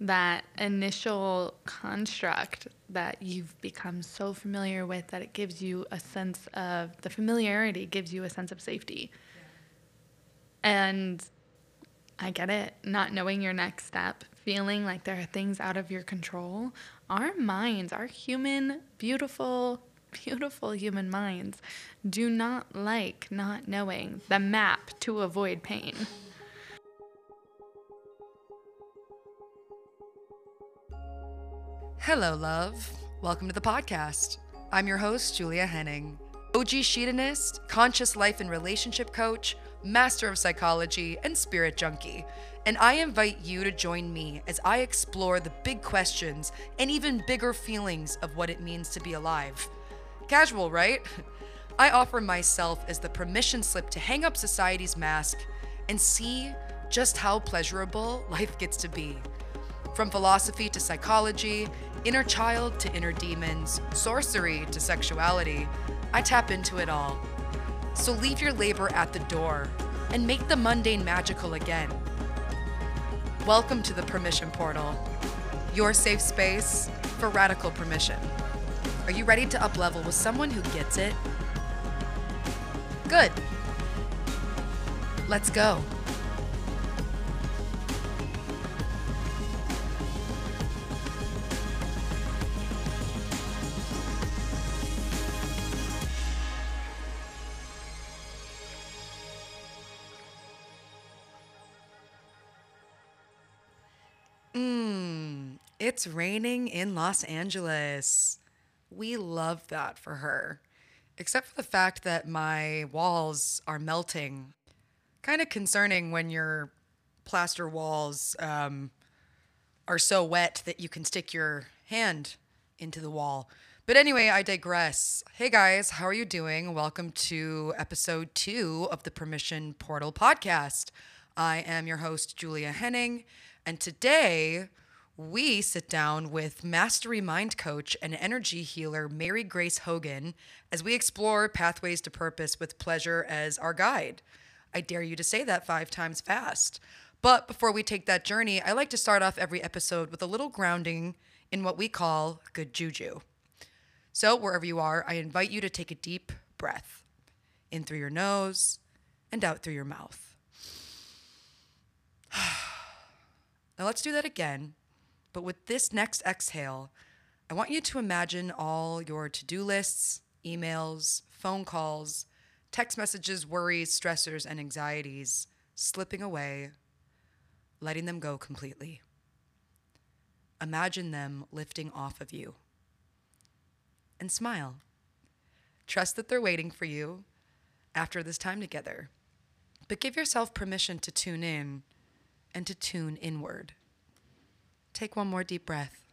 that initial construct that you've become so familiar with that it gives you a sense of the familiarity gives you a sense of safety. And I get it, not knowing your next step, feeling like there are things out of your control. Our minds, our human, beautiful, beautiful human minds, do not like not knowing the map to avoid pain. Hello, love. Welcome to the podcast. I'm your host, Julia Henning, OG Sheetanist, conscious life and relationship coach, master of psychology, and spirit junkie. And I invite you to join me as I explore the big questions and even bigger feelings of what it means to be alive. Casual, right? I offer myself as the permission slip to hang up society's mask and see just how pleasurable life gets to be. From philosophy to psychology, inner child to inner demons, sorcery to sexuality, I tap into it all. So leave your labor at the door and make the mundane magical again. Welcome to the Permission Portal, your safe space for radical permission. Are you ready to uplevel with someone who gets it? Good. Let's go. Mmm, it's raining in Los Angeles. We love that for her. Except for the fact that my walls are melting. Kind of concerning when your plaster walls um, are so wet that you can stick your hand into the wall. But anyway, I digress. Hey guys, how are you doing? Welcome to episode two of the Permission Portal podcast. I am your host, Julia Henning, and today we sit down with mastery mind coach and energy healer Mary Grace Hogan as we explore pathways to purpose with pleasure as our guide. I dare you to say that five times fast. But before we take that journey, I like to start off every episode with a little grounding in what we call good juju. So, wherever you are, I invite you to take a deep breath in through your nose and out through your mouth. now, let's do that again. But with this next exhale, I want you to imagine all your to do lists, emails, phone calls, text messages, worries, stressors, and anxieties slipping away, letting them go completely. Imagine them lifting off of you. And smile. Trust that they're waiting for you after this time together. But give yourself permission to tune in and to tune inward. Take one more deep breath.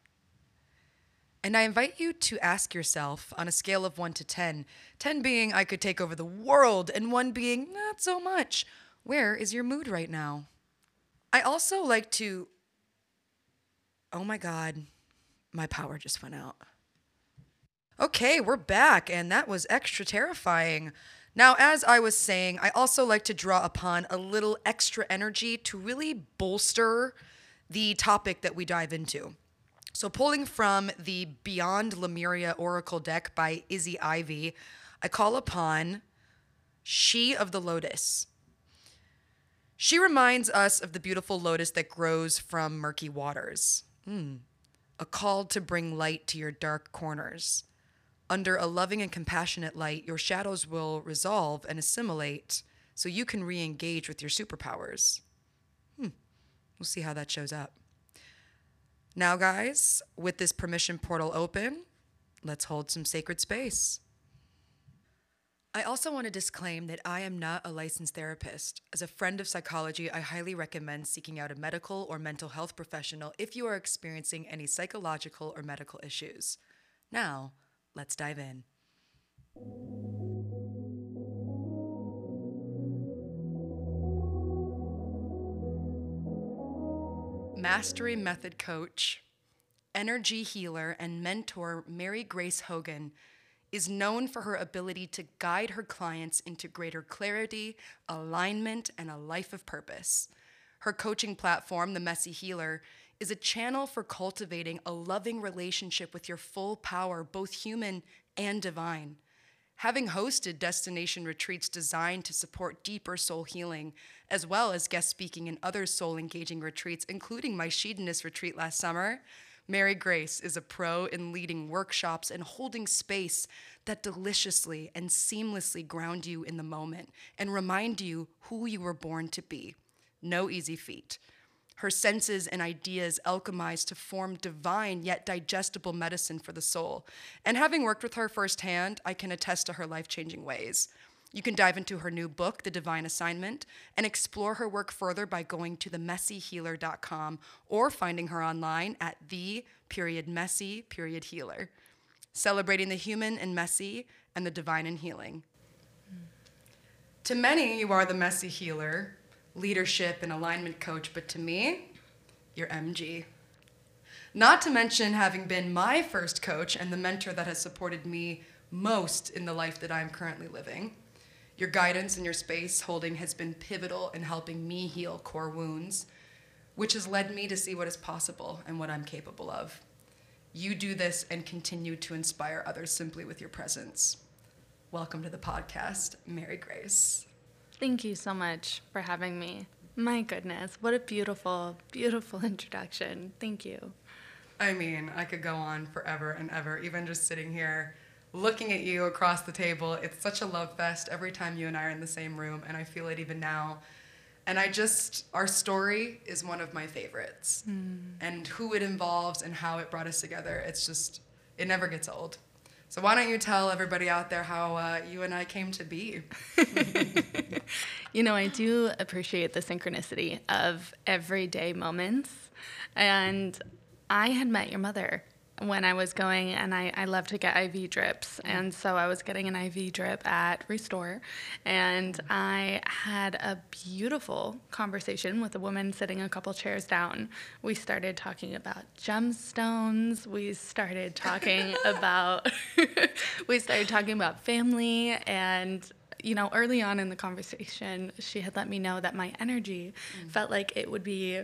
And I invite you to ask yourself on a scale of 1 to 10, 10 being I could take over the world, and 1 being not so much, where is your mood right now? I also like to. Oh my God, my power just went out. Okay, we're back, and that was extra terrifying. Now, as I was saying, I also like to draw upon a little extra energy to really bolster the topic that we dive into. So, pulling from the Beyond Lemuria Oracle deck by Izzy Ivy, I call upon She of the Lotus. She reminds us of the beautiful lotus that grows from murky waters. Mm. A call to bring light to your dark corners. Under a loving and compassionate light, your shadows will resolve and assimilate so you can re engage with your superpowers. Hmm. We'll see how that shows up. Now, guys, with this permission portal open, let's hold some sacred space. I also want to disclaim that I am not a licensed therapist. As a friend of psychology, I highly recommend seeking out a medical or mental health professional if you are experiencing any psychological or medical issues. Now, let's dive in. Mastery Method Coach, energy healer, and mentor Mary Grace Hogan is known for her ability to guide her clients into greater clarity, alignment, and a life of purpose. Her coaching platform, The Messy Healer, is a channel for cultivating a loving relationship with your full power, both human and divine. Having hosted destination retreats designed to support deeper soul healing, as well as guest speaking in other soul engaging retreats, including my Shedinist retreat last summer, Mary Grace is a pro in leading workshops and holding space that deliciously and seamlessly ground you in the moment and remind you who you were born to be. No easy feat. Her senses and ideas alchemized to form divine yet digestible medicine for the soul. And having worked with her firsthand, I can attest to her life changing ways. You can dive into her new book, The Divine Assignment, and explore her work further by going to themessyhealer.com or finding her online at the period messy period healer. Celebrating the human and messy and the divine and healing. To many, you are the messy healer, leadership and alignment coach, but to me, you're MG. Not to mention having been my first coach and the mentor that has supported me most in the life that I'm currently living. Your guidance and your space holding has been pivotal in helping me heal core wounds, which has led me to see what is possible and what I'm capable of. You do this and continue to inspire others simply with your presence. Welcome to the podcast, Mary Grace. Thank you so much for having me. My goodness, what a beautiful, beautiful introduction. Thank you. I mean, I could go on forever and ever, even just sitting here looking at you across the table. It's such a love fest every time you and I are in the same room, and I feel it even now. And I just, our story is one of my favorites. Mm. And who it involves and how it brought us together, it's just, it never gets old. So why don't you tell everybody out there how uh, you and I came to be? you know, I do appreciate the synchronicity of everyday moments. And I had met your mother when I was going, and I, I love to get IV drips. Mm. And so I was getting an IV drip at Restore, and I had a beautiful conversation with a woman sitting a couple chairs down. We started talking about gemstones. We started talking about we started talking about family and you know, early on in the conversation, she had let me know that my energy mm. felt like it would be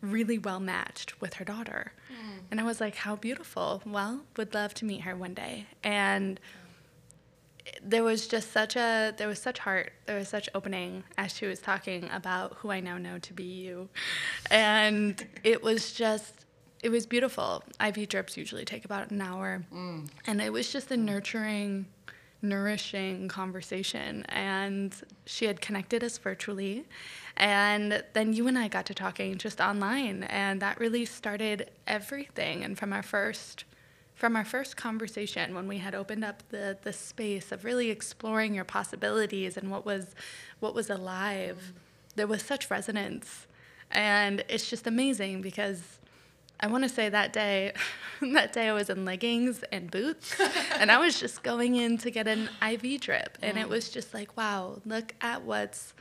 really well matched with her daughter. Mm. And I was like, how beautiful. Well, would love to meet her one day. And there was just such a there was such heart there was such opening as she was talking about who i now know to be you and it was just it was beautiful iv drips usually take about an hour mm. and it was just a nurturing nourishing conversation. And she had connected us virtually. And then you and I got to talking just online. And that really started everything. And from our first from our first conversation when we had opened up the, the space of really exploring your possibilities and what was what was alive, there was such resonance. And it's just amazing because I want to say that day, that day I was in leggings and boots, and I was just going in to get an IV drip, and mm. it was just like, wow, look at what's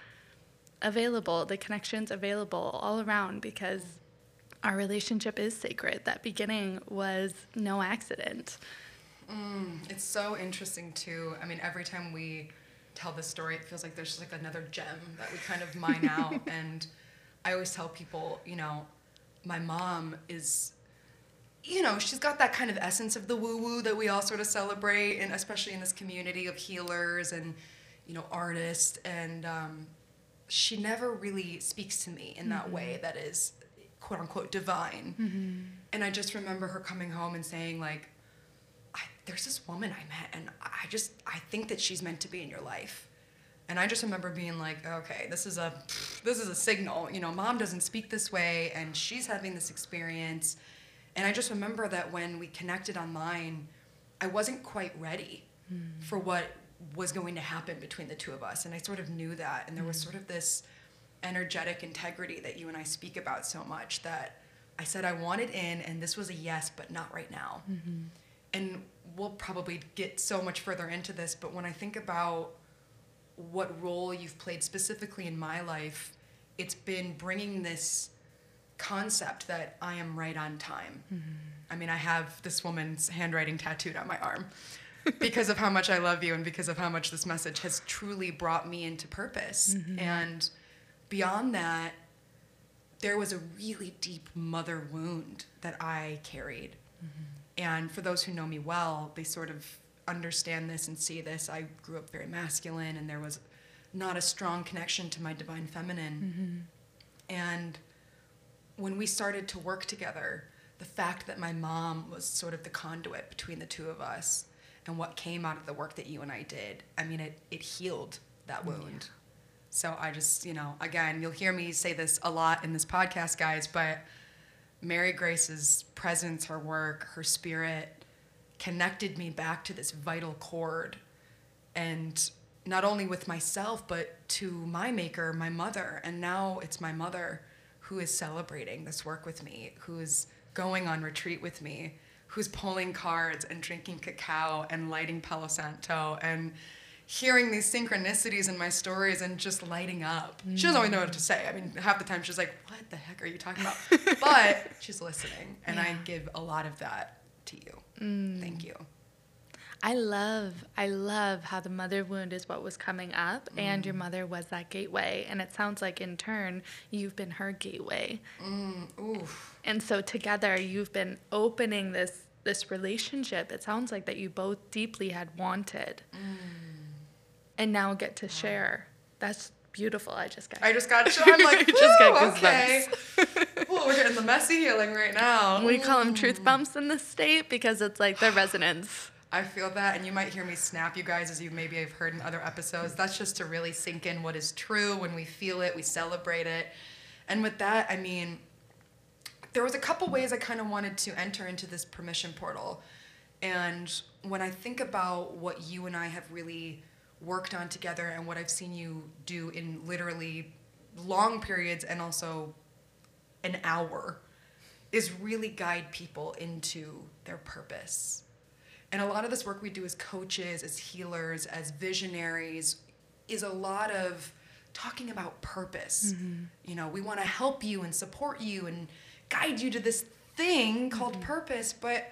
available, the connections available all around, because our relationship is sacred. That beginning was no accident. Mm, it's so interesting too. I mean, every time we tell this story, it feels like there's just like another gem that we kind of mine out, and I always tell people, you know, my mom is you know, she's got that kind of essence of the woo woo that we all sort of celebrate, and especially in this community of healers and, you know, artists. And um, she never really speaks to me in that mm-hmm. way that is quote unquote divine. Mm-hmm. And I just remember her coming home and saying, like, there's this woman I met, and I just, I think that she's meant to be in your life. And I just remember being like, okay, this is a this is a signal. You know, mom doesn't speak this way and she's having this experience. And I just remember that when we connected online, I wasn't quite ready mm. for what was going to happen between the two of us. And I sort of knew that. And there was hmm. sort of this energetic integrity that you and I speak about so much that I said I wanted in and this was a yes, but not right now. Mm-hmm. And we'll probably get so much further into this, but when I think about what role you've played specifically in my life, it's been bringing this concept that I am right on time. Mm-hmm. I mean, I have this woman's handwriting tattooed on my arm because of how much I love you and because of how much this message has truly brought me into purpose. Mm-hmm. And beyond that, there was a really deep mother wound that I carried. And for those who know me well, they sort of understand this and see this. I grew up very masculine, and there was not a strong connection to my divine feminine. Mm-hmm. And when we started to work together, the fact that my mom was sort of the conduit between the two of us and what came out of the work that you and I did, I mean, it, it healed that wound. So I just, you know, again, you'll hear me say this a lot in this podcast, guys, but Mary Grace's presence, her work, her spirit connected me back to this vital cord And not only with myself, but to my maker, my mother. And now it's my mother who is celebrating this work with me, who's going on retreat with me, who's pulling cards and drinking cacao and lighting Palo Santo and hearing these synchronicities in my stories and just lighting up. She doesn't always know what to say. I mean, half the time she's like, What the heck are you talking about? but she's listening. And I give a lot of that to you. Mm. Thank you. I love, I love how the mother wound is what was coming up, and your mm. mother was that gateway. And it sounds like in turn, you've been her gateway. Mm, oof. And so together, you've been opening this this relationship. It sounds like that you both deeply had wanted, and now get to share. That's beautiful. I just got. I just got I'm like, Just got okay. Well, we're getting the messy healing right now. we call them truth mm. bumps in the state because it's like the resonance. I feel that, and you might hear me snap, you guys, as you maybe have heard in other episodes. That's just to really sink in what is true. When we feel it, we celebrate it. And with that, I mean, there was a couple ways I kind of wanted to enter into this permission portal. And when I think about what you and I have really worked on together and what I've seen you do in literally long periods and also an hour, is really guide people into their purpose. And a lot of this work we do as coaches, as healers, as visionaries, is a lot of talking about purpose. Mm-hmm. You know, we want to help you and support you and guide you to this thing called mm-hmm. purpose, but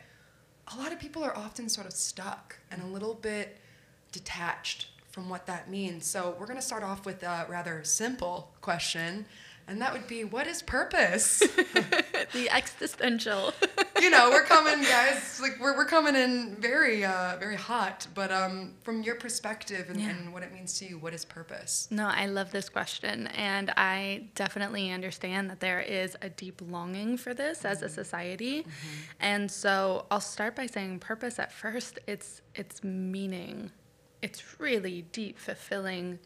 a lot of people are often sort of stuck and a little bit detached from what that means. So, we're going to start off with a rather simple question, and that would be what is purpose? the existential. you know, we're coming, guys. Like we're, we're coming in very, uh, very hot. But um, from your perspective and, Yeah. and what it means to you, what is purpose? No, I love this question. And I definitely understand that there is a deep longing for this as a society. And so I'll start by saying purpose at first, it's it's meaning. It's really deep, fulfilling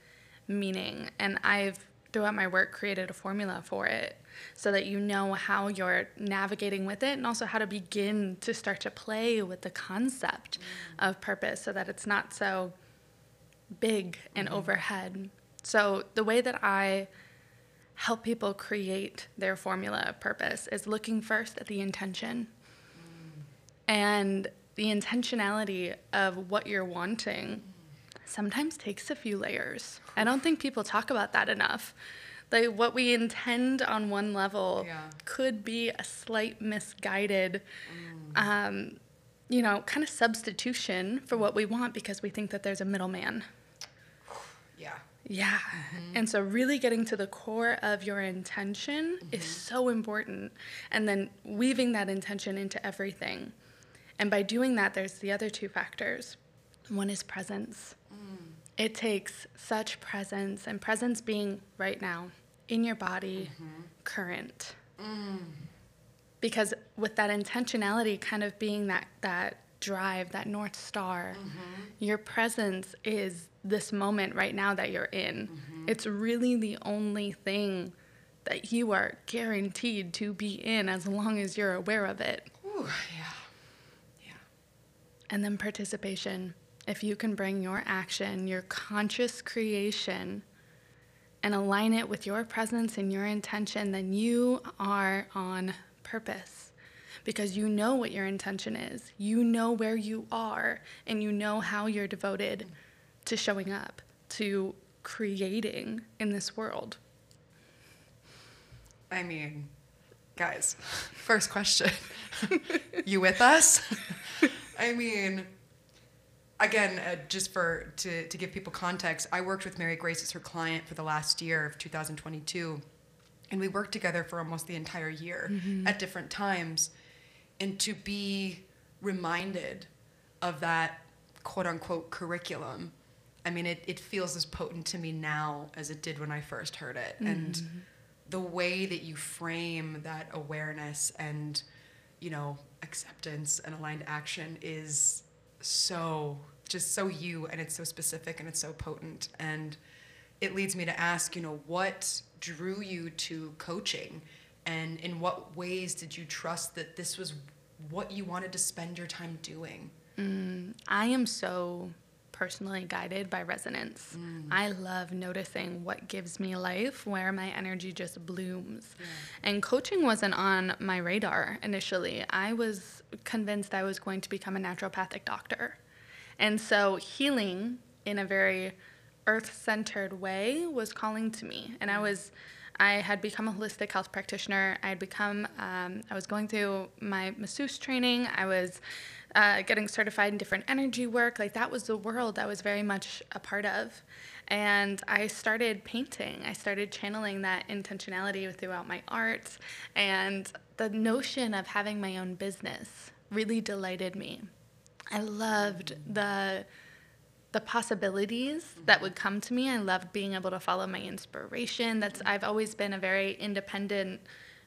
meaning. And I've throughout my work created a formula for it so that you know how you're navigating with it and also how to begin to start to play with the concept mm. of purpose so that it's not so big and mm-hmm. overhead. So the way that I help people create their formula of purpose is looking first at the intention. Mm. And the intentionality of what you're wanting mm. Sometimes takes a few layers. I don't think people talk about that enough. Like what we intend on one level Yeah. could be a slight misguided mm. um, you know, kind of substitution for what we want because we think that there's a middleman. Yeah. Yeah. Mm-hmm. And so, really getting to the core of your intention is mm-hmm. so important. And then weaving that intention into everything. And by doing that, there's the other two factors. One is presence. It takes such presence, and presence being right now, in your body, mm-hmm. current. Mm. Because with that intentionality kind of being that, that drive, that North Star, mm-hmm. your presence is this moment right now that you're in. Mm-hmm. It's really the only thing that you are guaranteed to be in as long as you're aware of it. Ooh, yeah. Yeah. And then participation. If you can bring your action, your conscious creation, and align it with your presence and your intention, then you are on purpose. Because you know what your intention is, you know where you are, and you know how you're devoted to showing up, to creating in this world. I mean, guys, first question. you with us? I mean, again, uh, just for to, to give people context, I worked with Mary Grace as her client for the last year of 2022. and we worked together for almost the entire year at different times. And to be reminded of that quote unquote curriculum i mean it, it feels as potent to me now as it did when i first heard it. And the way that you frame that awareness and you know acceptance and aligned action is so just so you and it's so specific and it's so potent. And it leads me to ask you know what drew you to coaching? And in what ways did you trust that this was what you wanted to spend your time doing? Mm, I am so personally guided by resonance. I love noticing what gives me life, where my energy just blooms. And coaching wasn't on my radar initially. I was convinced I was going to become a naturopathic doctor. And so healing in a very earth centered way was calling to me. And I was. I had become a holistic health practitioner. I had become, um, I was going through my masseuse training. I was uh, getting certified in different energy work. Like that was the world I was very much a part of. And I started painting. I started channeling that intentionality throughout my art. And the notion of having my own business really delighted me. I loved the the possibilities that would come to me. I loved being able to follow my inspiration. That's I've always been a very independent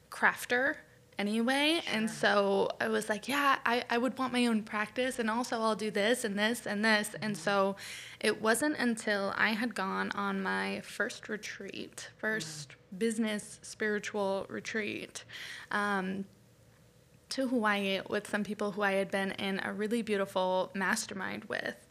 crafter anyway. And so I was like, yeah, I, I would want my own practice and also I'll do this and this and this. And so it wasn't until I had gone on my first retreat, 1st business spiritual retreat. Um, to Hawaii with some people who I had been in a really beautiful mastermind with.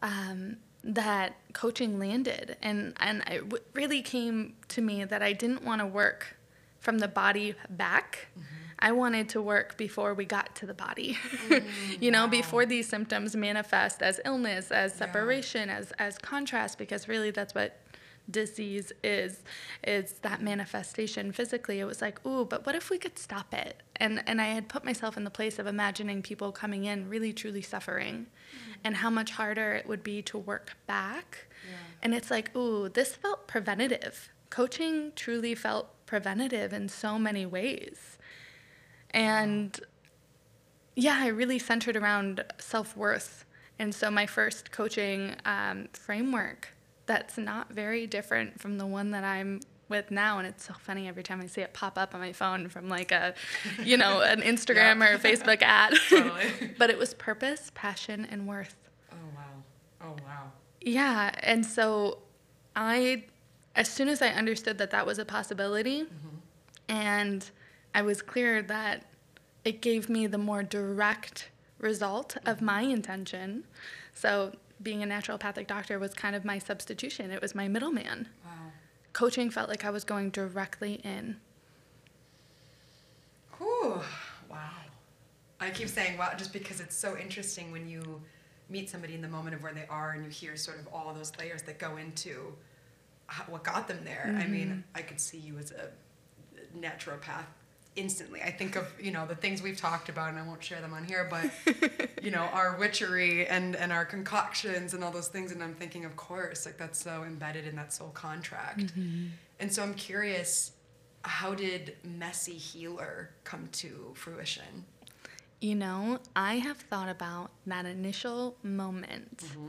Um, that coaching landed, and and it w- really came to me that I didn't want to work from the body back. Mm-hmm. I wanted to work before we got to the body. Mm, you know, before these symptoms manifest as illness, as separation, as as contrast, because really that's what disease is is that manifestation. Physically it was like ooh but what if we could stop it? And and i had put myself in the place of imagining people coming in really truly suffering mm. and how much harder it would be to work back. And it's like ooh this felt preventative. Coaching truly felt preventative in so many ways and yeah, I really centered around self worth. And so my first coaching um, framework that's not very different from the one that I'm with now. And it's so funny every time I see it pop up on my phone from like a, you know, an Instagram or a Facebook ad. Totally. but it was purpose, passion, and worth. oh wow oh wow Yeah, and so I, as soon as I understood that that was a possibility, mm-hmm. and I was clear that it gave me the more direct result of mm-hmm. my intention. So being a naturopathic doctor was kind of my substitution. It was my middleman. wow Coaching felt like I was going directly in. Whew, wow. I keep saying wow just because it's so interesting when you meet somebody in the moment of where they are and you hear sort of all those layers that go into what got them there. I mean, mm-hmm. I could see you as a naturopath instantly. I think of, you know, the things we've talked about and I won't share them on here, but you know, our witchery and and our concoctions and all those things and I'm thinking of course, like that's so embedded in that soul contract. Mm-hmm. And so I'm curious how did messy healer come to fruition? You know, I have thought about that initial moment mm-hmm.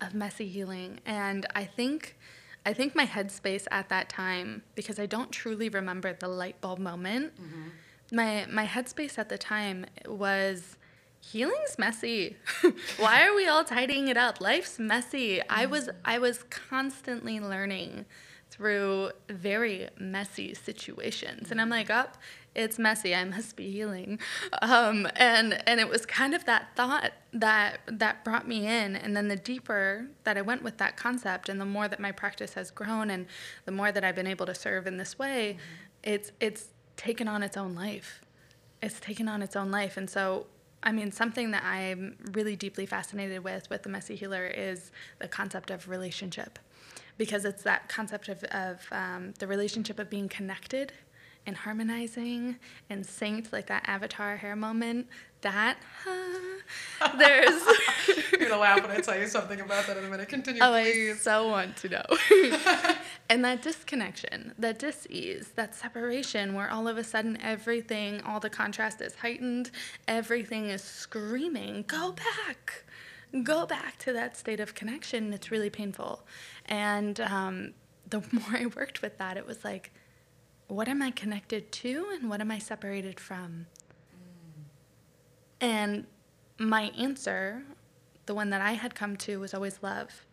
of messy healing and I think I think my headspace at that time because I don't truly remember the light bulb moment. Mm-hmm. My my headspace at the time was healing's messy. Why are we all tidying it up? Life's messy. I mm-hmm. was I was constantly learning through very messy situations. And I'm mm-hmm. like, up, it's messy. I must be healing. Um, and and it was kind of that thought that that brought me in. And then the deeper that I went with that concept, and the more that my practice has grown, and the more that I've been able to serve in this way, it's it's taken on its own life. It's taken on its own life. And so I mean, something that I'm really deeply fascinated with with the messy healer is the concept of relationship, because it's that concept of, of um, the relationship of being connected and harmonizing and synced, like that avatar hair moment, that uh, there's. You're gonna laugh when I tell you something about that in a minute. Continue, oh, please. I so want to know. and that disconnection, that dis-ease, that separation, where all of a sudden everything, all the contrast is heightened, everything is screaming, "Go back." Go back to that state of connection. It's really painful. And um, the more I worked with that, it was like, what am I connected to and what am I separated from? And my answer, the one that I had come to, was always love.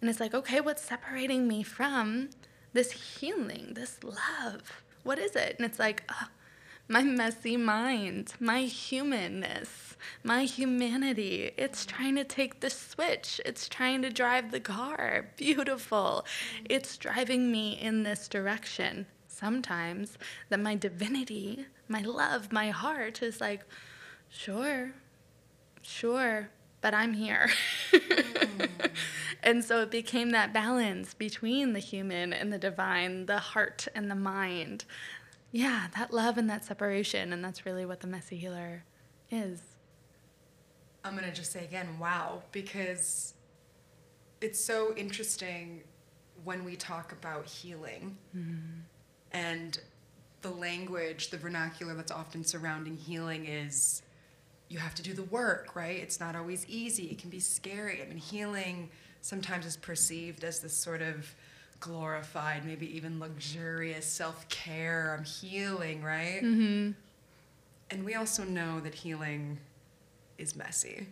And it's like, okay, what's separating me from this healing, this love? What is it? And it's like, oh, my messy mind, my humanness, my humanity. It's trying to take the switch. It's trying to drive the car. Beautiful. It's driving me in this direction. Sometimes that my divinity, my love, my heart is like, sure, sure, but I'm here. Mm. and so it became that balance between the human and the divine, the heart and the mind. Yeah, that love and that separation. And that's really what the messy healer is. I'm going to just say again, wow, because it's so interesting when we talk about healing mm-hmm. And the language, the vernacular that's often surrounding healing is you have to do the work, right? It's not always easy. It can be scary. I mean, healing sometimes is perceived as this sort of glorified, maybe even luxurious self care. I'm healing, right? Mm-hmm. And we also know that healing is messy.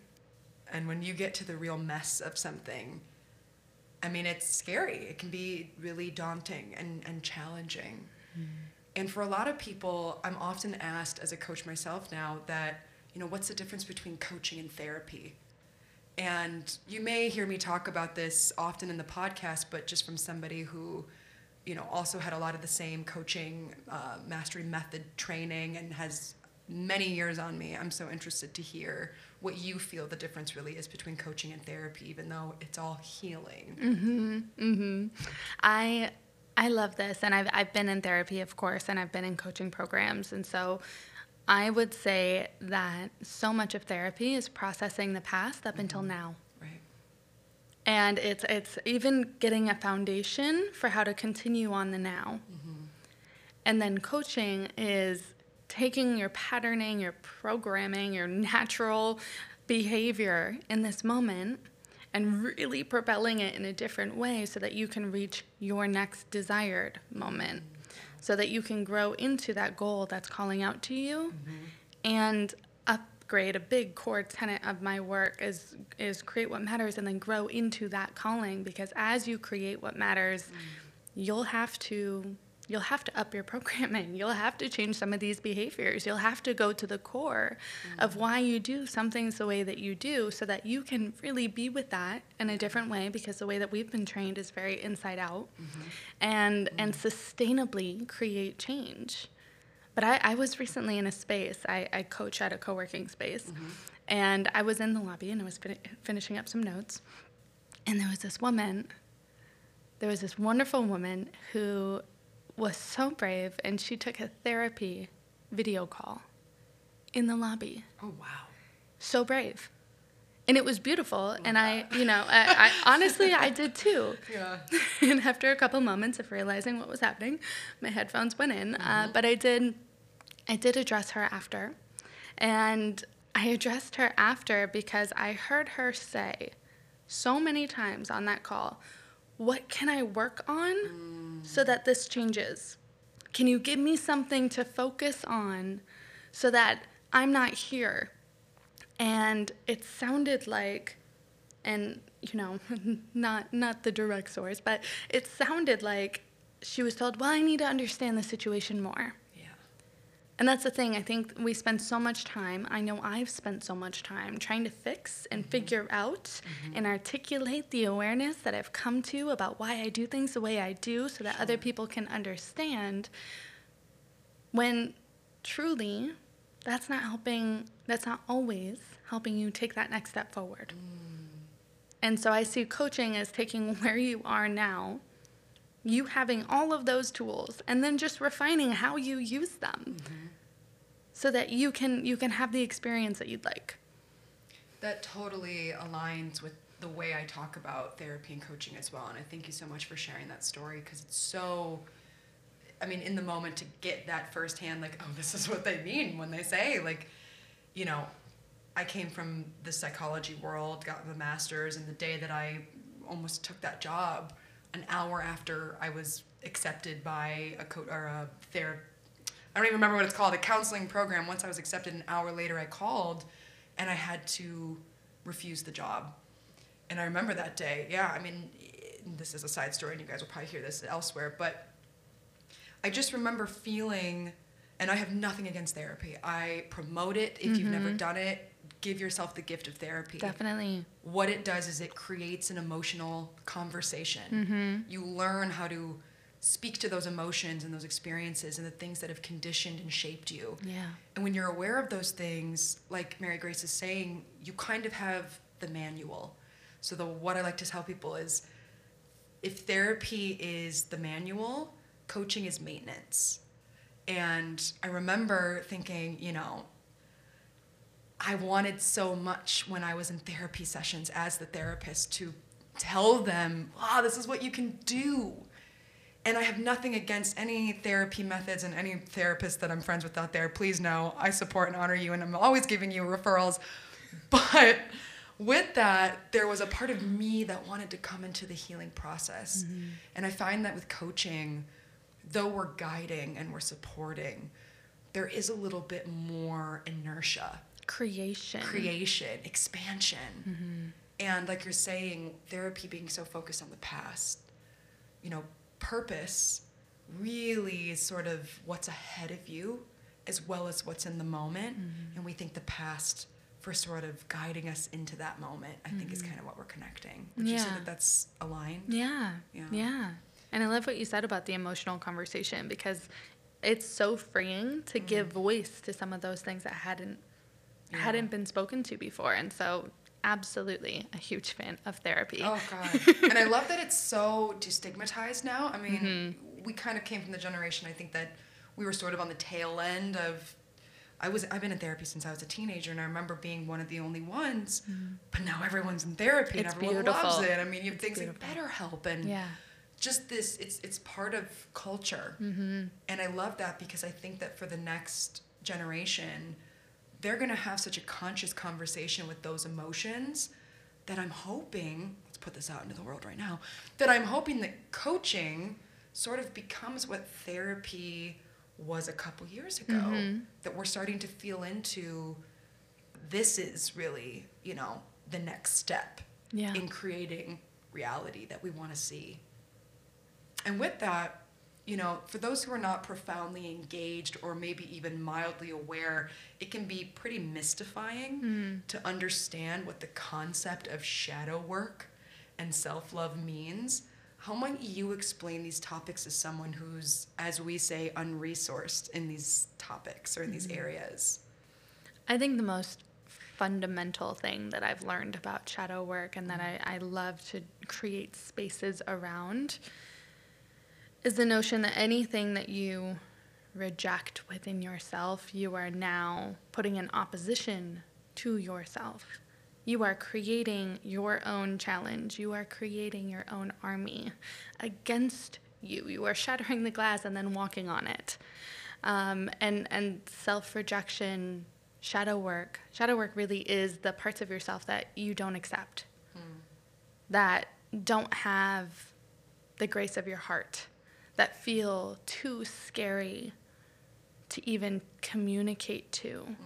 And when you get to the real mess of something, I mean, it's scary. It can be really daunting and, and challenging. Mm. And for a lot of people, I'm often asked as a coach myself now that, you know, what's the difference between coaching and therapy? And you may hear me talk about this often in the podcast, but just from somebody who, you know, also had a lot of the same coaching uh, mastery method training and has many years on me. I'm so interested to hear what you feel the difference really is between coaching and therapy, even though it's all healing. Mm-hmm. Mm-hmm. I I love this, and I've I've been in therapy, of course, and I've been in coaching programs, and so I would say that so much of therapy is processing the past up mm-hmm. until now. Right. And it's it's even getting a foundation for how to continue on the now. Mm-hmm. And then coaching is taking your patterning, your programming, your natural behavior in this moment and really propelling it in a different way so that you can reach your next desired moment so that you can grow into that goal that's calling out to you mm-hmm. and upgrade a big core tenet of my work is is create what matters and then grow into that calling because as you create what matters mm. you'll have to you'll have to up your programming. You'll have to change some of these behaviors. You'll have to go to the core mm-hmm. of why you do some things the way that you do so that you can really be with that in a different way because the way that we've been trained is very inside out mm-hmm. and mm-hmm. and sustainably create change. But I, I, was recently in a space, I, I coach at a co working space, mm-hmm. and I was in the lobby and I was fin- finishing up some notes. And there was this woman, there was this wonderful woman who was so brave and she took a therapy video call in the lobby. Oh, wow. So brave. And it was beautiful. and I, you know, I, I, honestly, I did too. Yeah. and after a couple moments of realizing what was happening, my headphones went in. Uh, mm-hmm. Uh, but I did, I did address her after. And I addressed her after because I heard her say so many times on that call, what can I work on so that this changes? Can you give me something to focus on so that I'm not here? And it sounded like, and you know, not not the direct source, but it sounded like she was told, "Well, I need to understand the situation more." And that's the thing. I think we spend so much time, I know I've spent so much time trying to fix and mm-hmm. figure out mm-hmm. and articulate the awareness that I've come to about why I do things the way I do so that sure. other people can understand. When truly, that's not helping, that's not always helping you take that next step forward. Mm. And so I see coaching as taking where you are now you having all of those tools and then just refining how you use them so that you can you can have the experience that you'd like That totally aligns with the way I talk about therapy and coaching as well. And I thank you so much for sharing that story because it's so, I mean, in the moment to get that firsthand, like, oh, this is what they mean when they say, like, you know, I came from the psychology world, got the master's, and the day that I almost took that job, an hour after I was accepted by a coach or a ther I don't even remember what it's called, a counseling program. Once I was accepted, an hour later, I called, and I had to refuse the job. And I remember that day. Yeah, I mean, this is a side story, and you guys will probably hear this elsewhere, but I just remember feeling, and I have nothing against therapy. I promote it. If you've never mm-hmm. done it, give yourself the gift of therapy definitely what it does is it creates an emotional conversation. Mm-hmm. You learn how to speak to those emotions and those experiences and the things that have conditioned and shaped you. yeah And when you're aware of those things, like Mary Grace is saying, you kind of have the manual. So the what I like to tell people is if therapy is the manual, coaching is maintenance. And I remember thinking, you know, I wanted so much when I was in therapy sessions as the therapist to tell them, ah, this is what you can do. And I have nothing against any therapy methods and any therapist that I'm friends with out there. Please know I support and honor you, and I'm always giving you referrals. But with that, there was a part of me that wanted to come into the healing process. Mm-hmm. And I find that with coaching, though we're guiding and we're supporting, there is a little bit more inertia creation creation, expansion. Mm-hmm. And like you're saying, therapy being so focused on the past, you know, purpose really is sort of what's ahead of you as well as what's in the moment. Mm-hmm. And we think the past for sort of guiding us into that moment, I think is mm-hmm. kind of what we're connecting. Would you say Yeah. that that's aligned? Yeah. Yeah. Yeah. And I love what you said about the emotional conversation because it's so freeing to give mm-hmm. voice to some of those things that hadn't Yeah. hadn't been spoken to before. And so absolutely a huge fan of therapy. Oh God! and I love that it's so destigmatized now. I mean, we kind of came from the generation. I think that we were sort of on the tail end of. I was I've been in therapy since I was a teenager, and I remember being one of the only ones. But now everyone's in therapy, It's and everyone loves it. I mean, you have things like beautiful. BetterHelp and Yeah. just this. It's it's part of culture, Mm-hmm. and I love that because I think that for the next generation, they're gonna have such a conscious conversation with those emotions that I'm hoping, let's put this out into the world right now, that I'm hoping that coaching sort of becomes what therapy was a couple years ago. Mm-hmm. That we're starting to feel into this is really, you know, the next step Yeah. in creating reality that we want to see. And with that, you know, for those who are not profoundly engaged or maybe even mildly aware, it can be pretty mystifying hmm. to understand what the concept of shadow work and self love means. How might you explain these topics to someone who's, as we say, unresourced in these topics or in these hmm. areas? I think the most fundamental thing that I've learned about shadow work and that hmm. I, I love to create spaces around is the notion that anything that you reject within yourself, you are now putting in opposition to yourself. You are creating your own challenge. You are creating your own army against you. You are shattering the glass and then walking on it. Um, and and self rejection, shadow work. Shadow work really is the parts of yourself that you don't accept, that don't have the grace of your heart, that feel too scary to even communicate to. Mm.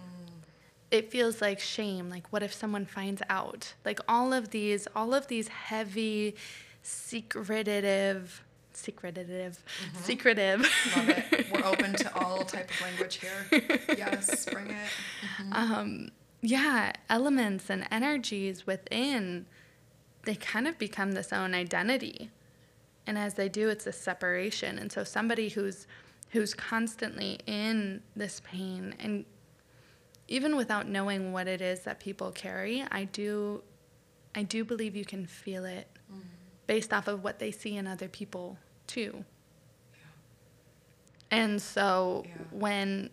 It feels like shame. Like, what if someone finds out? Like all of these, all of these heavy, secretive, secretive, mm-hmm. secretive. Love it. We're open to all type of language here. Yes, bring it. Mm-hmm. um, yeah, elements and energies within, they kind of become this own identity. And as they do, it's a separation. And so somebody who's who's constantly in this pain and even without knowing what it is that people carry, I do I do believe you can feel it mm-hmm. based off of what they see in other people too. And so Yeah. when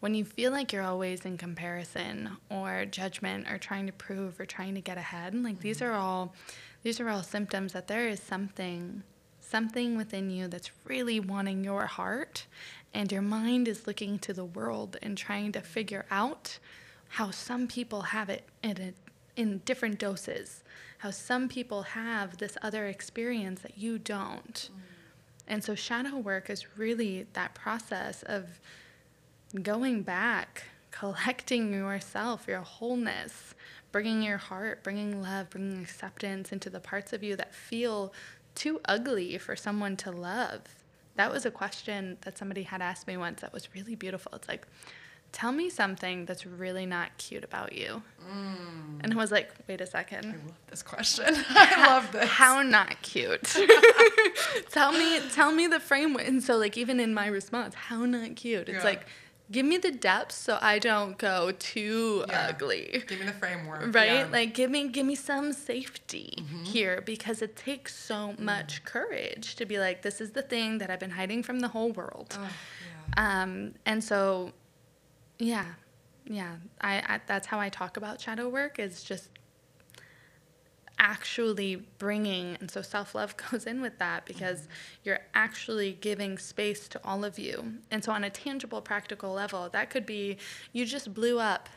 when you feel like you're always in comparison or judgment or trying to prove or trying to get ahead, like these mm-hmm. are all these are all symptoms that there is something something within you that's really wanting your heart and your mind is looking to the world and trying to figure out how some people have it in a, in different doses, how some people have this other experience that you don't. Mm. And so shadow work is really that process of going back, collecting yourself, your wholeness, bringing your heart, bringing love, bringing acceptance into the parts of you that feel too ugly for someone to love. That was a question that somebody had asked me once that was really beautiful. It's like, tell me something that's really not cute about you. Mm. And I was like, wait a second. I love this question. I love this. How not cute? tell me, tell me the framework. And so, like, even in my response, how not cute? It's Yeah. like, give me the depth so I don't go too Yeah. ugly. Give me the framework. Right? yeah. Like, give me, give me some safety here because it takes so much courage to be like, this is the thing that I've been hiding from the whole world. Oh, yeah. Um, and so, yeah, yeah, I, I that's how I talk about shadow work is just actually bringing, and so self love goes in with that because you're actually giving space to all of you. And so, on a tangible, practical level, that could be you just blew up.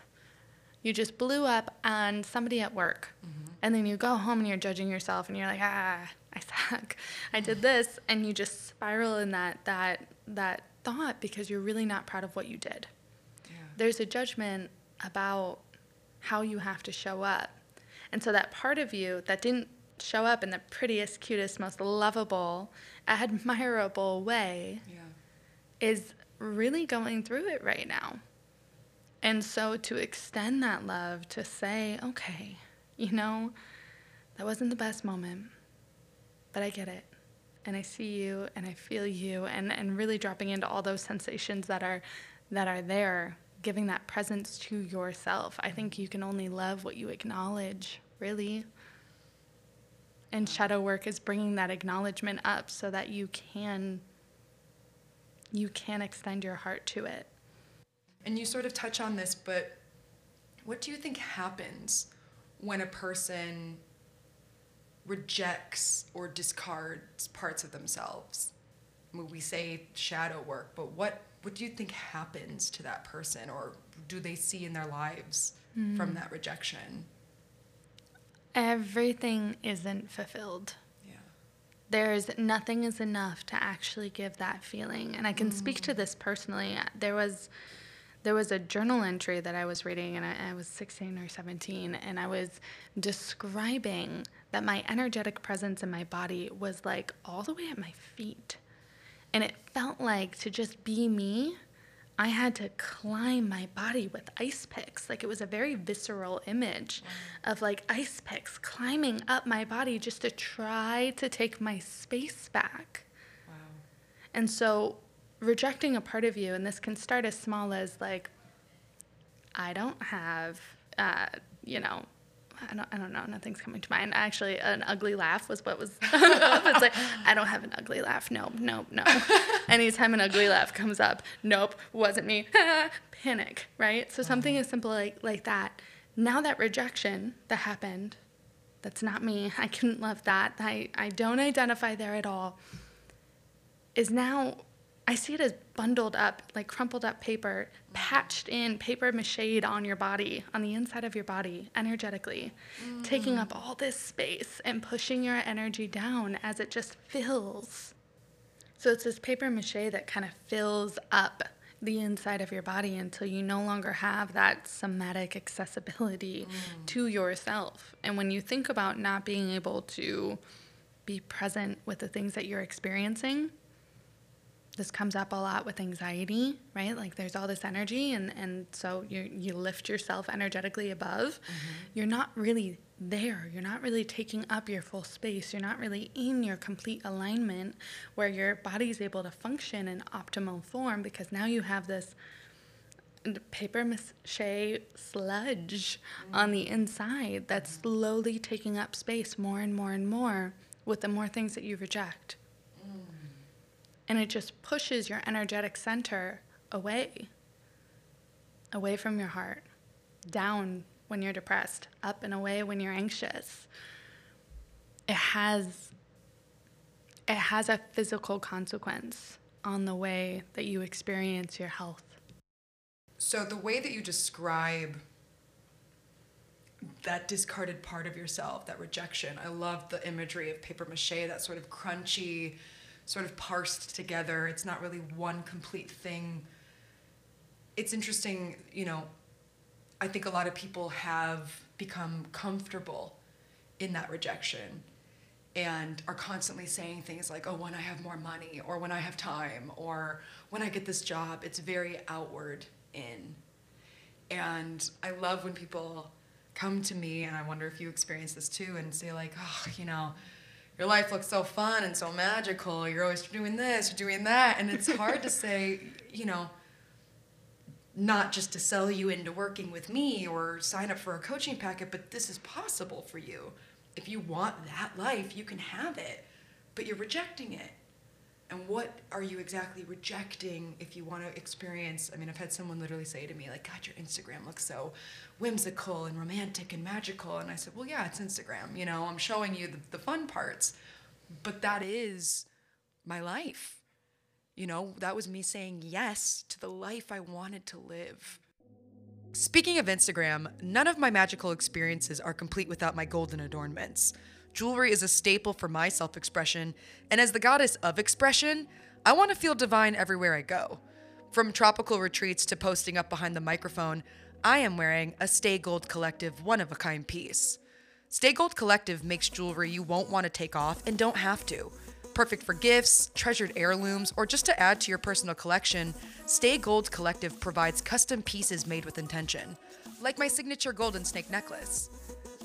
You just blew up on somebody at work. And then you go home and you're judging yourself and you're like, ah, I suck. I did this. And you just spiral in that, that, that thought because you're really not proud of what you did. yeah. There's a judgment about how you have to show up. And so that part of you that didn't show up in the prettiest, cutest, most lovable, admirable way Yeah. is really going through it right now. And so to extend that love, to say, okay, you know, that wasn't the best moment, but I get it. And I see you and I feel you and, and really dropping into all those sensations that are that are there, giving that presence to yourself. I think you can only love what you acknowledge, really. And shadow work is bringing that acknowledgement up so that you can you can extend your heart to it. And you sort of touch on this, but what do you think happens when a person rejects or discards parts of themselves? When we say shadow work, but what what do you think happens to that person or do they see in their lives hmm. from that rejection? Everything isn't fulfilled. Yeah. There's nothing is enough to actually give that feeling. And I can speak to mm. this personally. There was there was a journal entry that I was reading and I, I was 16 or 17 and I was describing that my energetic presence in my body was like all the way at my feet. And it felt like to just be me, I had to climb my body with ice picks. Like it was a very visceral image of like ice picks climbing up my body just to try to take my space back. Wow. And so rejecting a part of you, and this can start as small as like, I don't have, uh, you know, I don't, I don't know, nothing's coming to mind. Actually, an ugly laugh was what was up. It's like, I don't have an ugly laugh. Nope, nope, no. Anytime an ugly laugh comes up, nope, wasn't me. Panic, right? So something mm-hmm. as simple like, like that. Now that rejection that happened, that's not me. I couldn't love that. I, I don't identify there at all. Is now, I see it as bundled up, like crumpled up paper, patched in, paper mached on your body, on the inside of your body, energetically, taking mm. up all this space and pushing your energy down as it just fills. So it's this paper mache that kind of fills up the inside of your body until you no longer have that somatic accessibility mm. to yourself. And when you think about not being able to be present with the things that you're experiencing, this comes up a lot with anxiety, right? Like there's all this energy and, and so you you lift yourself energetically above. Mm-hmm. You're not really there. You're not really taking up your full space. You're not really in your complete alignment where your body's able to function in optimal form because now you have this paper mache sludge on the mm-hmm. inside that's mm-hmm. slowly taking up space more and more and more with the more things that you reject. And it just pushes your energetic center away, away from your heart, down when you're depressed, up and away when you're anxious. It has it has a physical consequence on the way that you experience your health. So the way that you describe that discarded part of yourself, that rejection. I love the imagery of paper mache, that sort of crunchy, sort of parsed together. It's not really one complete thing. It's interesting, you know, I think a lot of people have become comfortable in that rejection and are constantly saying things like, oh, when I have more money, or when I have time, or when I get this job. It's very outward in. And I love when people come to me, and I wonder if you experience this too, and say, like, oh, you know, your life looks so fun and so magical. You're always doing this, you're doing that. And it's hard to say, you know, not just to sell you into working with me or sign up for a coaching packet, but this is possible for you. If you want that life, you can have it, but you're rejecting it. And what are you exactly rejecting if you want to experience? I mean, I've had someone literally say to me, like, God, your Instagram looks so whimsical and romantic and magical. And I said, Well, yeah, it's Instagram. You know, I'm showing you the, the fun parts, but that is my life. You know, that was me saying yes to the life I wanted to live. Speaking of Instagram, none of my magical experiences are complete without my golden adornments. Jewelry is a staple for my self expression, and as the goddess of expression, I want to feel divine everywhere I go. From tropical retreats to posting up behind the microphone, I am wearing a Stay Gold Collective one of a kind piece. Stay Gold Collective makes jewelry you won't want to take off and don't have to. Perfect for gifts, treasured heirlooms, or just to add to your personal collection, Stay Gold Collective provides custom pieces made with intention, like my signature golden snake necklace.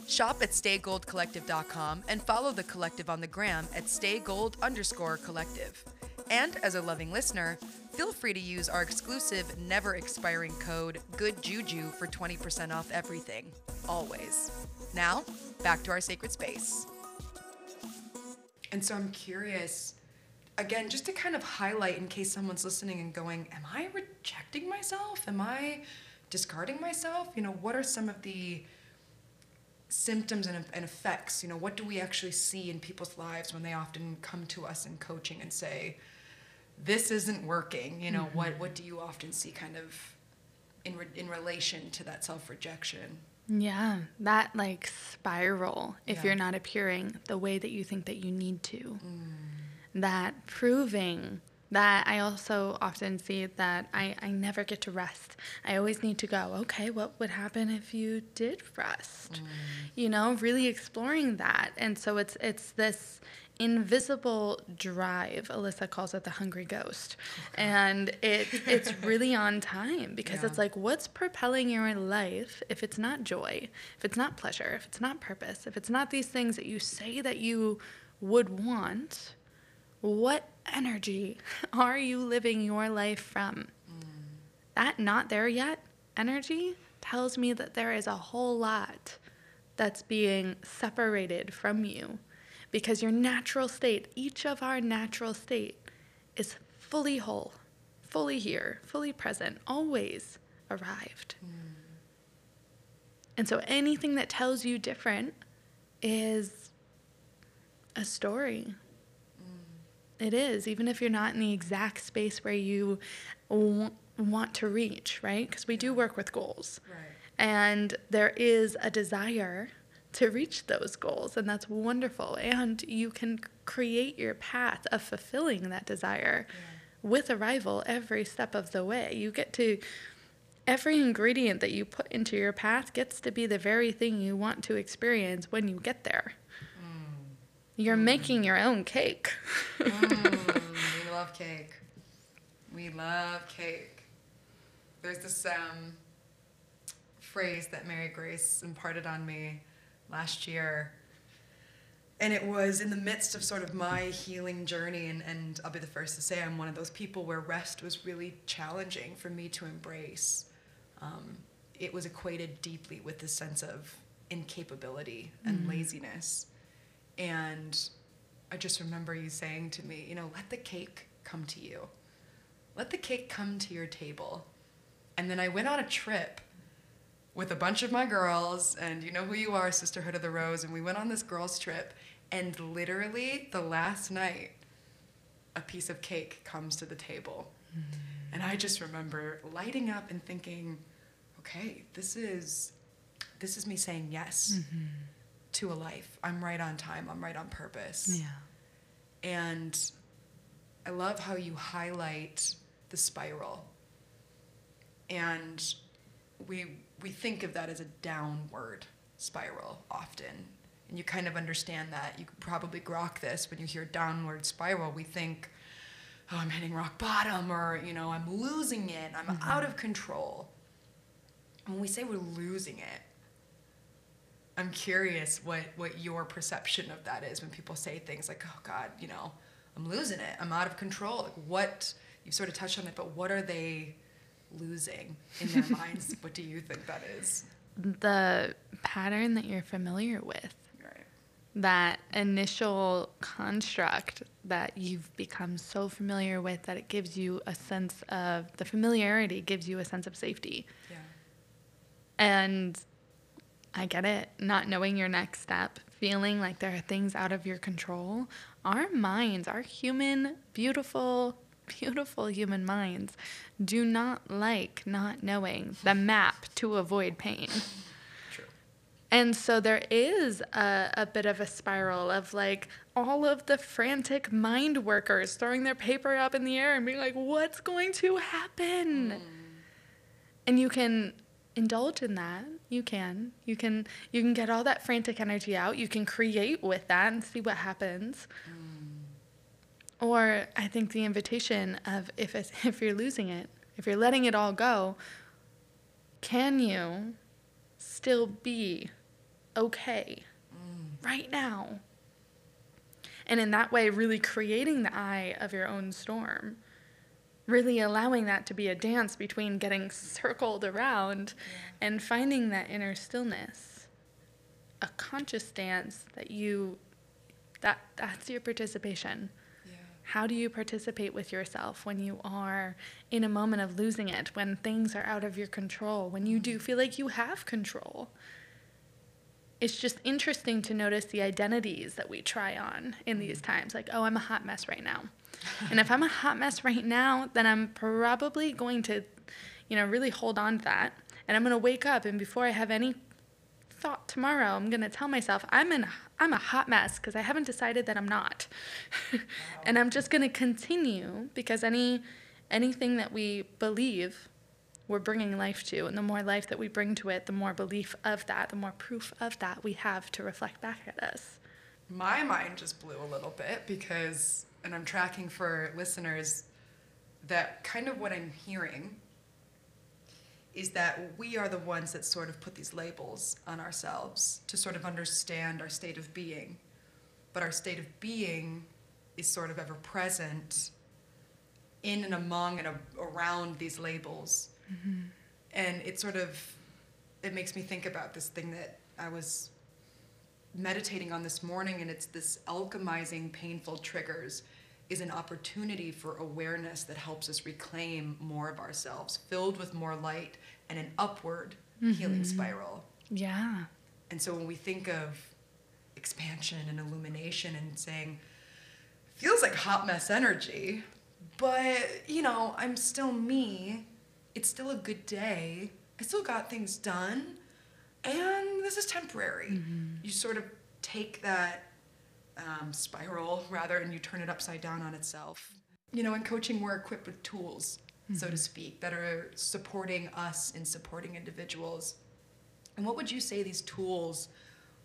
Shop at staygoldcollective.com and follow the collective on the gram at staygold underscore collective. And as a loving listener, feel free to use our exclusive, never expiring code GOODJUJU for 20% off everything. Always. Now, back to our sacred space. And so I'm curious, again, just to kind of highlight in case someone's listening and going, Am I rejecting myself? Am I discarding myself? You know, what are some of the symptoms and, and effects? You know, what do we actually see in people's lives when they often come to us in coaching and say, This isn't working? You know, mm-hmm. what, what do you often see kind of in, re- in relation to that self rejection? Yeah, that like spiral if yeah. you're not appearing the way that you think that you need to. Mm. That proving that I also often see that I, I never get to rest. I always need to go, okay, what would happen if you did rest? Mm. You know, really exploring that. And so it's it's this invisible drive. Alyssa calls it the hungry ghost. And it it's really on time because yeah. it's like what's propelling your life if it's not joy, if it's not pleasure, if it's not purpose, if it's not these things that you say that you would want, what energy are you living your life from? Mm. That not there yet energy tells me that there is a whole lot that's being separated from you because your natural state, each of our natural state, is fully whole, fully here, fully present, always arrived. Mm. And so anything that tells you different is a story. It is, even if you're not in the exact space where you w- want to reach, right? Because we do work with goals. Right. And there is a desire to reach those goals, and that's wonderful. And you can create your path of fulfilling that desire yeah. with arrival every step of the way. You get to every ingredient that you put into your path gets to be the very thing you want to experience when you get there. Mm. You're mm. making your own cake. mm, we love cake. We love cake. There's this um, phrase that Mary Grace imparted on me last year. And it was in the midst of sort of my healing journey, and, and I'll be the first to say I'm one of those people where rest was really challenging for me to embrace. Um, it was equated deeply with this sense of incapability and mm-hmm. laziness. And I just remember you saying to me, you know, let the cake come to you. Let the cake come to your table. And then I went on a trip with a bunch of my girls, and you know who you are, Sisterhood of the Rose, and we went on this girls' trip, and literally the last night, a piece of cake comes to the table. Mm-hmm. And I just remember lighting up and thinking, okay, this is this is me saying yes mm-hmm. To a life. I'm right on time. I'm right on purpose. Yeah. And I love how you highlight the spiral. And we we think of that as a downward spiral often. And you kind of understand that. You probably grok this when you hear downward spiral. We think, oh, I'm hitting rock bottom, or, you know, I'm losing it, I'm mm-hmm. out of control. when we say we're losing it, I'm curious what, what your perception of that is when people say things like, oh, God, you know, I'm losing it, I'm out of control. Like, what, you've sort of touched on it, but what are they losing in their minds? What do you think that is? The pattern that you're familiar with. Right. That initial construct that you've become so familiar with that it gives you a sense of the familiarity gives you a sense of safety. Yeah. And I get it. Not knowing your next step, feeling like there are things out of your control. Our minds, our human, beautiful, beautiful human minds do not like not knowing the map to avoid pain. True. And so there is a, a bit of a spiral of like all of the frantic mind workers throwing their paper up in the air and being like, what's going to happen? Mm. And you can indulge in that. You can. You can you can get all that frantic energy out. You can create with that and see what happens. Mm or I think the invitation of if it's, if you're losing it, if you're letting it all go, can you still be okay mm. right now? And in that way, really creating the eye of your own storm, really allowing that to be a dance between getting circled around yeah. and finding that inner stillness, a conscious dance that you, that that's your participation. How do you participate with yourself when you are in a moment of losing it, when things are out of your control, when you do feel like you have control? It's just interesting to notice the identities that we try on in these mm. times. Like, oh, I'm a hot mess right now. And if I'm a hot mess right now, then I'm probably going to, you know, really hold on to that. And I'm going to wake up, and before I have any thought tomorrow, I'm going to tell myself, I'm in I'm a hot mess because I haven't decided that I'm not. and I'm just going to continue because any anything that we believe we're bringing life to and the more life that we bring to it the more belief of that the more proof of that we have to reflect back at us my mind just blew a little bit because and i'm tracking for listeners that kind of what i'm hearing is that we are the ones that sort of put these labels on ourselves to sort of understand our state of being. But our state of being is sort of ever present in and among and around these labels. Mm-hmm. And it sort of it makes me think about this thing that I was meditating on this morning and it's this alchemizing painful triggers is an opportunity for awareness that helps us reclaim more of ourselves, filled with more light and an upward mm-hmm. healing spiral. Yeah. And so when we think of expansion and illumination and saying, feels like hot mess energy, but you know, I'm still me. It's still a good day. I still got things done. And this is temporary. Mm-hmm. You sort of take that um, spiral rather and you turn it upside down on itself. You know, in coaching, we're equipped with tools, mm-hmm. so to mm-hmm. speak, that are supporting us in supporting individuals. And what would you say these tools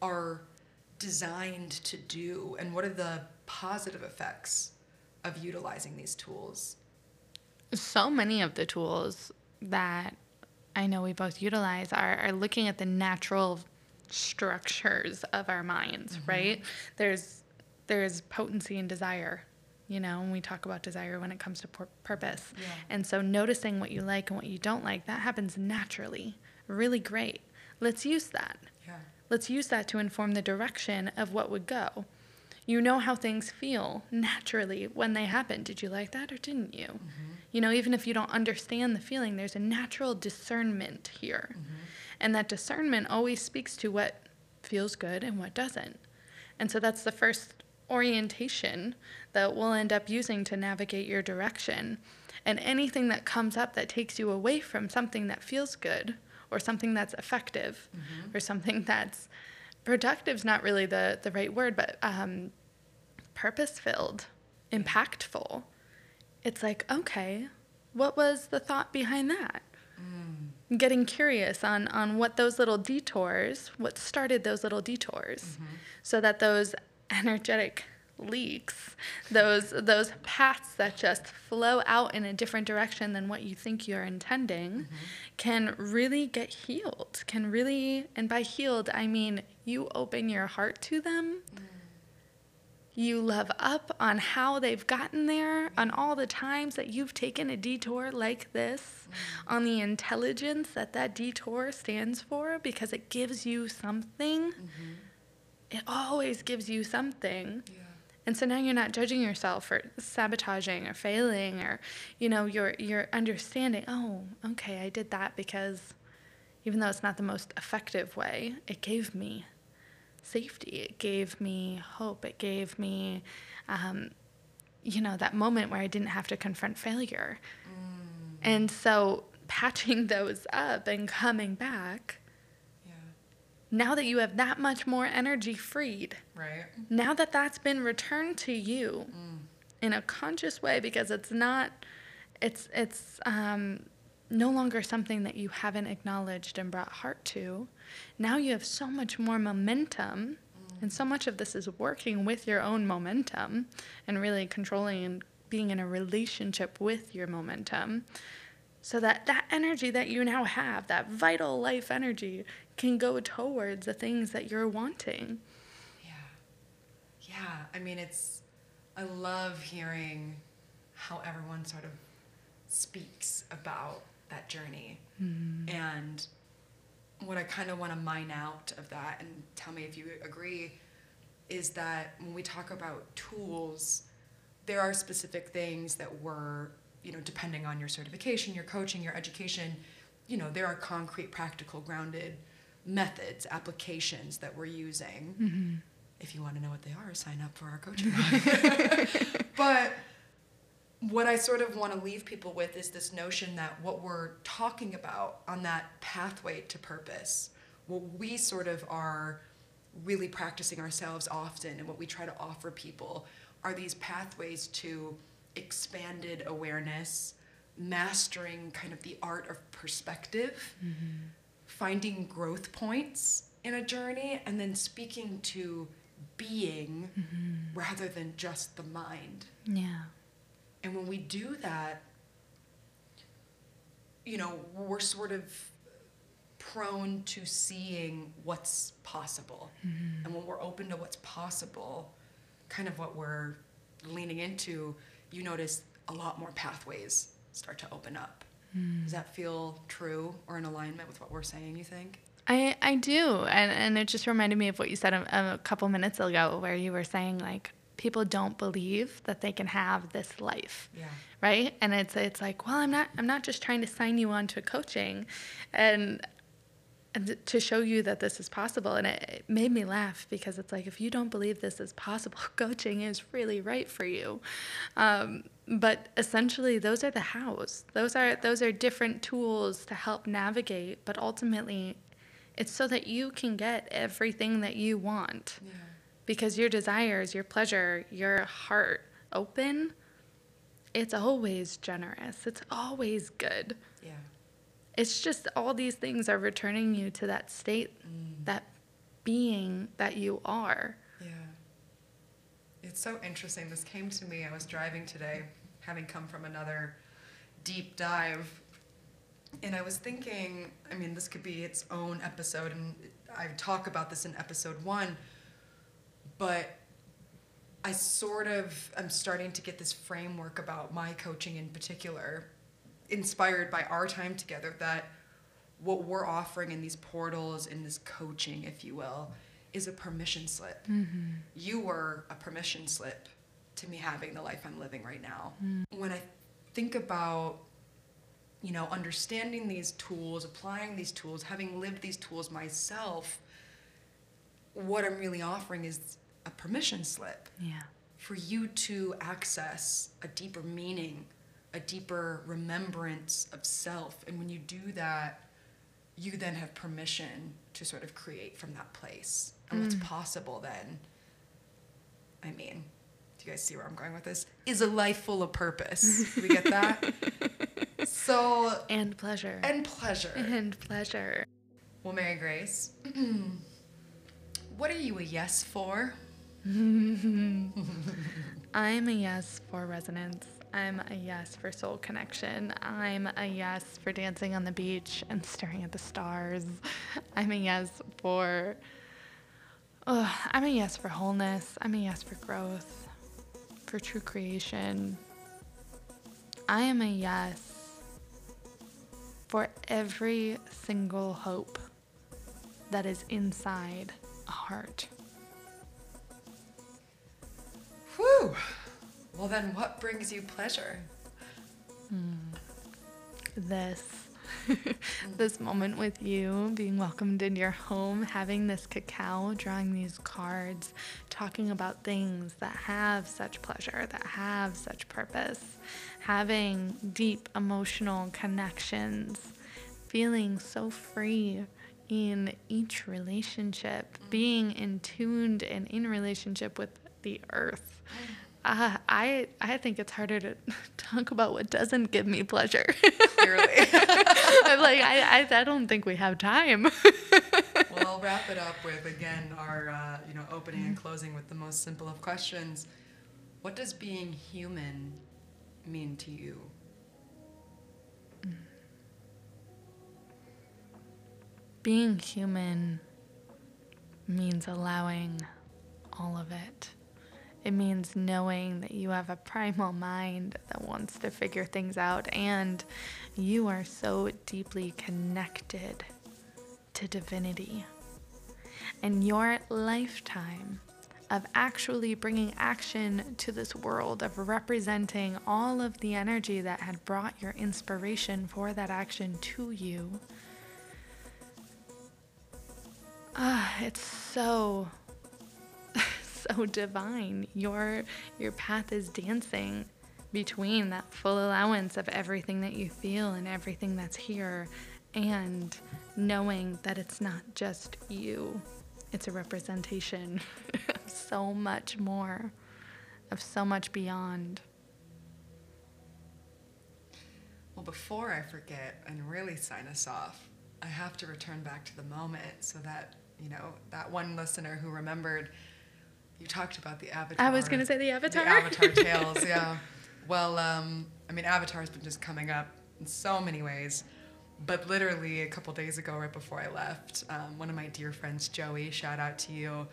are designed to do, and what are the positive effects of utilizing these tools? So many of the tools that I know we both utilize are, are looking at the natural structures of our minds, mm-hmm. right? There's there's potency and desire, you know, when we talk about desire when it comes to pur- purpose. Yeah. And so noticing what you like and what you don't like, that happens naturally. Really great. Let's use that. Yeah. Let's use that to inform the direction of what would go. You know how things feel naturally when they happen. Did you like that or didn't you? Mm-hmm. You know, even if you don't understand the feeling, there's a natural discernment here. Mm-hmm. And that discernment always speaks to what feels good and what doesn't. And so that's the first orientation that we'll end up using to navigate your direction. And anything that comes up that takes you away from something that feels good or something that's effective mm-hmm. or something that's productive is not really the, the right word, but um, purpose filled, impactful. It's like, okay, what was the thought behind that? Mm. Getting curious on, on what those little detours, what started those little detours, mm-hmm. so that those energetic leaks, those those paths that just flow out in a different direction than what you think you're intending, mm-hmm. can really get healed. Can really, and by healed I mean you open your heart to them. Mm. You love up on how they've gotten there, on all the times that you've taken a detour like this, mm. on the intelligence that that detour stands for, because it gives you something. Mm-hmm. It always gives you something. Yeah and so now you're not judging yourself for sabotaging or failing or you know you're you're understanding oh okay i did that because even though it's not the most effective way it gave me safety it gave me hope it gave me um, you know that moment where i didn't have to confront failure mm. and so patching those up and coming back now that you have that much more energy freed, right? Now that that's been returned to you mm. in a conscious way, because it's not, it's it's um, no longer something that you haven't acknowledged and brought heart to. Now you have so much more momentum, mm. and so much of this is working with your own momentum and really controlling and being in a relationship with your momentum so that that energy that you now have that vital life energy can go towards the things that you're wanting. Yeah. Yeah i mean it's i love hearing how everyone sort of speaks about that journey. Mm-hmm. and what i kind of want to mine out of that and tell me if you agree is that when we talk about tools there are specific things that we're you know, depending on your certification, your coaching, your education, you know, there are concrete, practical, grounded methods, applications that we're using. Mm-hmm. If you want to know what they are, sign up for our coaching. but what I sort of want to leave people with is this notion that what we're talking about on that pathway to purpose, what we sort of are really practicing ourselves often and what we try to offer people are these pathways to expanded awareness, mastering kind of the art of perspective, mm-hmm. finding growth points in a journey, and then speaking to being mm-hmm. rather than just the mind. Yeah. And when we do that, you know, we're sort of prone to seeing what's possible. Mm-hmm. And when we're open to what's possible, kind of what we're leaning into you notice a lot more pathways start to open up. Mm. Does that feel true or in alignment with what we're saying, you think? I, I do. And, and it just reminded me of what you said a, a couple minutes ago, where you were saying, like, people don't believe that they can have this life. Yeah. Right? And it's it's like, well, I'm not I'm not just trying to sign you on to coaching and and to show you that this is possible. And it, it, made me laugh because it's like, if you don't believe this is possible, coaching is really right for you. Um, but essentially, those are the hows. Those are those are different tools to help navigate. But ultimately, it's so that you can get everything that you want. Yeah. Because your desires, your pleasure, your heart open, it's always generous. It's always good. It's just all these things are returning you to that state, mm. that being that you are. Yeah. It's so interesting. This came to me. I was driving today, having come from another deep dive. And I was thinking, I mean, this could be its own episode, and I talk about this in episode one, but I sort of I'm starting to get this framework about my coaching in particular inspired by our time together that what we're offering in these portals in this coaching if you will is a permission slip. Mm-hmm. You were a permission slip to me having the life I'm living right now. Mm. When I think about you know, understanding these tools, applying these tools, having lived these tools myself, what I'm really offering is a permission slip Yeah. for you to access a deeper meaning, a deeper remembrance of self. And when you do that, you then have permission to sort of create from that place. And what's mm. possible then, I mean, do you guys see where I'm going with this? Is a life full of purpose. We get that? so, And pleasure. and pleasure. And pleasure. Well, Mary Grace, what are you a yes for? I'm a yes for resonance. I'm a yes for soul connection. I'm a yes for dancing on the beach and staring at the stars. I'm a yes for. Oh, I'm a yes for wholeness. I'm a yes for growth, for true creation. I am a yes for every single hope that is inside a heart. Whew. Well, then, what brings you pleasure? Hmm. this. This moment with you being welcomed into your home having this cacao drawing these cards talking about things that have such pleasure that have such purpose having deep emotional connections feeling so free in each relationship mm. being in tuned and in relationship with the earth mm. Uh, I I think it's harder to talk about what doesn't give me pleasure. Clearly. I'm like I, I I don't think we have time. well, I'll wrap it up with again our uh, you know opening and closing with the most simple of questions. What does being human mean to you? Being human means allowing all of it. It means knowing that you have a primal mind that wants to figure things out and you are so deeply connected to divinity. And your lifetime of actually bringing action to this world, of representing all of the energy that had brought your inspiration for that action to you. Ah, it's so so oh, divine. Your your path is dancing between that full allowance of everything that you feel and everything that's here and knowing that it's not just you. It's a representation of so much more, of so much beyond. Well, before I forget and really sign us off, I have to return back to the moment so that, you know, that one listener who remembered you talked about the avatar. I was going to say the avatar. The avatar tales, yeah. Well, um, I mean, Avatar's been just coming up in so many ways. But literally a couple days ago, right before I left, um, one of my dear friends, Joey, shout out to you,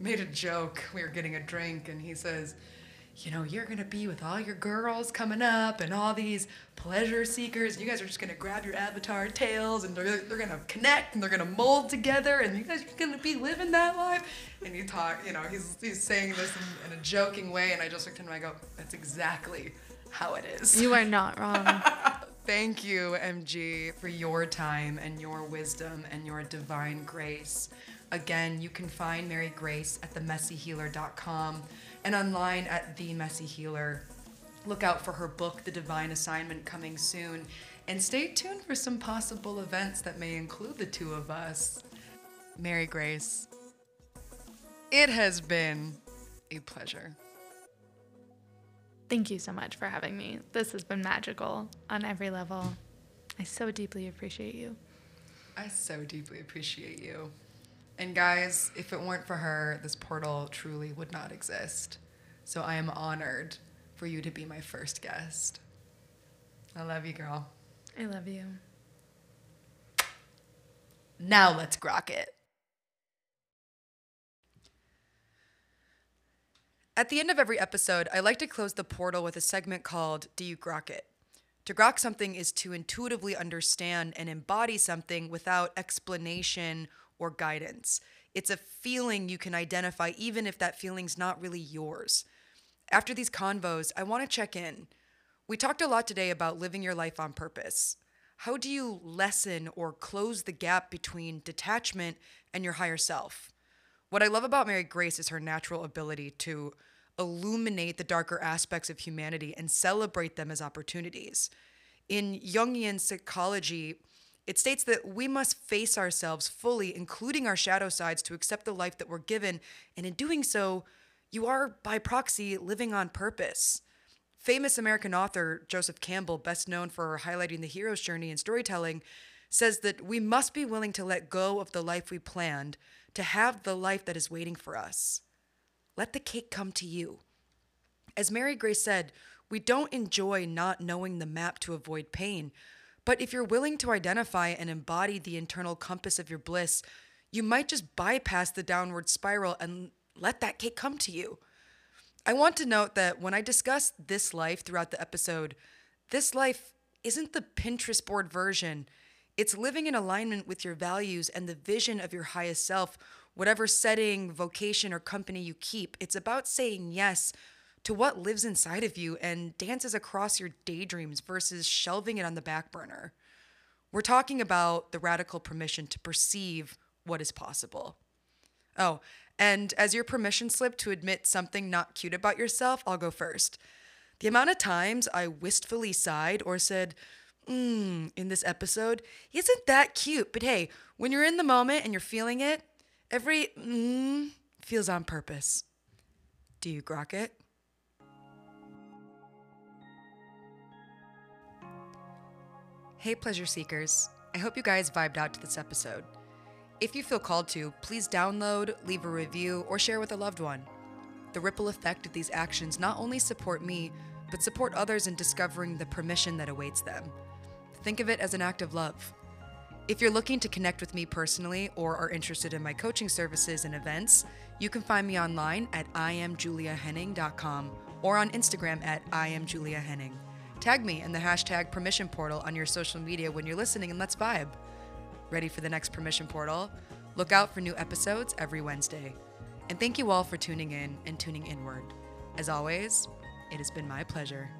made a joke. We were getting a drink, and he says, you know, you're gonna be with all your girls coming up and all these pleasure seekers. You guys are just gonna grab your avatar tails and they're, they're gonna connect and they're gonna mold together and you guys are gonna be living that life. And you talk, you know, he's, he's saying this in, in a joking way, and I just looked at him and I go, that's exactly how it is. You are not wrong. Thank you, MG, for your time and your wisdom and your divine grace. Again, you can find Mary Grace at themessyhealer.com and online at The Messy Healer. Look out for her book, The Divine Assignment, coming soon. And stay tuned for some possible events that may include the two of us. Mary Grace, it has been a pleasure. Thank you so much for having me. This has been magical on every level. I so deeply appreciate you. I so deeply appreciate you. And guys, if it weren't for her, this portal truly would not exist. So I am honored for you to be my first guest. I love you, girl. I love you. Now let's grok it. At the end of every episode, I like to close the portal with a segment called Do You Grok It? To grok something is to intuitively understand and embody something without explanation or guidance. It's a feeling you can identify, even if that feeling's not really yours. After these convos, I want to check in. We talked a lot today about living your life on purpose. How do you lessen or close the gap between detachment and your higher self? What I love about Mary Grace is her natural ability to illuminate the darker aspects of humanity and celebrate them as opportunities. In Jungian psychology, it states that we must face ourselves fully, including our shadow sides, to accept the life that we're given. And in doing so, you are, by proxy, living on purpose. Famous American author Joseph Campbell, best known for highlighting the hero's journey in storytelling, says that we must be willing to let go of the life we planned to have the life that is waiting for us. Let the cake come to you. As Mary Grace said, we don't enjoy not knowing the map to avoid pain. But if you're willing to identify and embody the internal compass of your bliss, you might just bypass the downward spiral and let that cake come to you. I want to note that when I discuss this life throughout the episode, this life isn't the Pinterest board version. It's living in alignment with your values and the vision of your highest self, whatever setting, vocation, or company you keep. It's about saying yes to what lives inside of you and dances across your daydreams versus shelving it on the back burner. We're talking about the radical permission to perceive what is possible. Oh, and as your permission slip to admit something not cute about yourself, I'll go first. The amount of times I wistfully sighed or said, mmm, in this episode isn't that cute. But hey, when you're in the moment and you're feeling it, every mmm feels on purpose. Do you grok it? Hey, pleasure seekers. I hope you guys vibed out to this episode. If you feel called to, please download, leave a review, or share with a loved one. The ripple effect of these actions not only support me, but support others in discovering the permission that awaits them. Think of it as an act of love. If you're looking to connect with me personally or are interested in my coaching services and events, you can find me online at iamjuliahenning.com or on Instagram at iamjuliahenning. Tag me in the hashtag permission portal on your social media when you're listening and let's vibe. Ready for the next permission portal? Look out for new episodes every Wednesday. And thank you all for tuning in and tuning inward. As always, it has been my pleasure.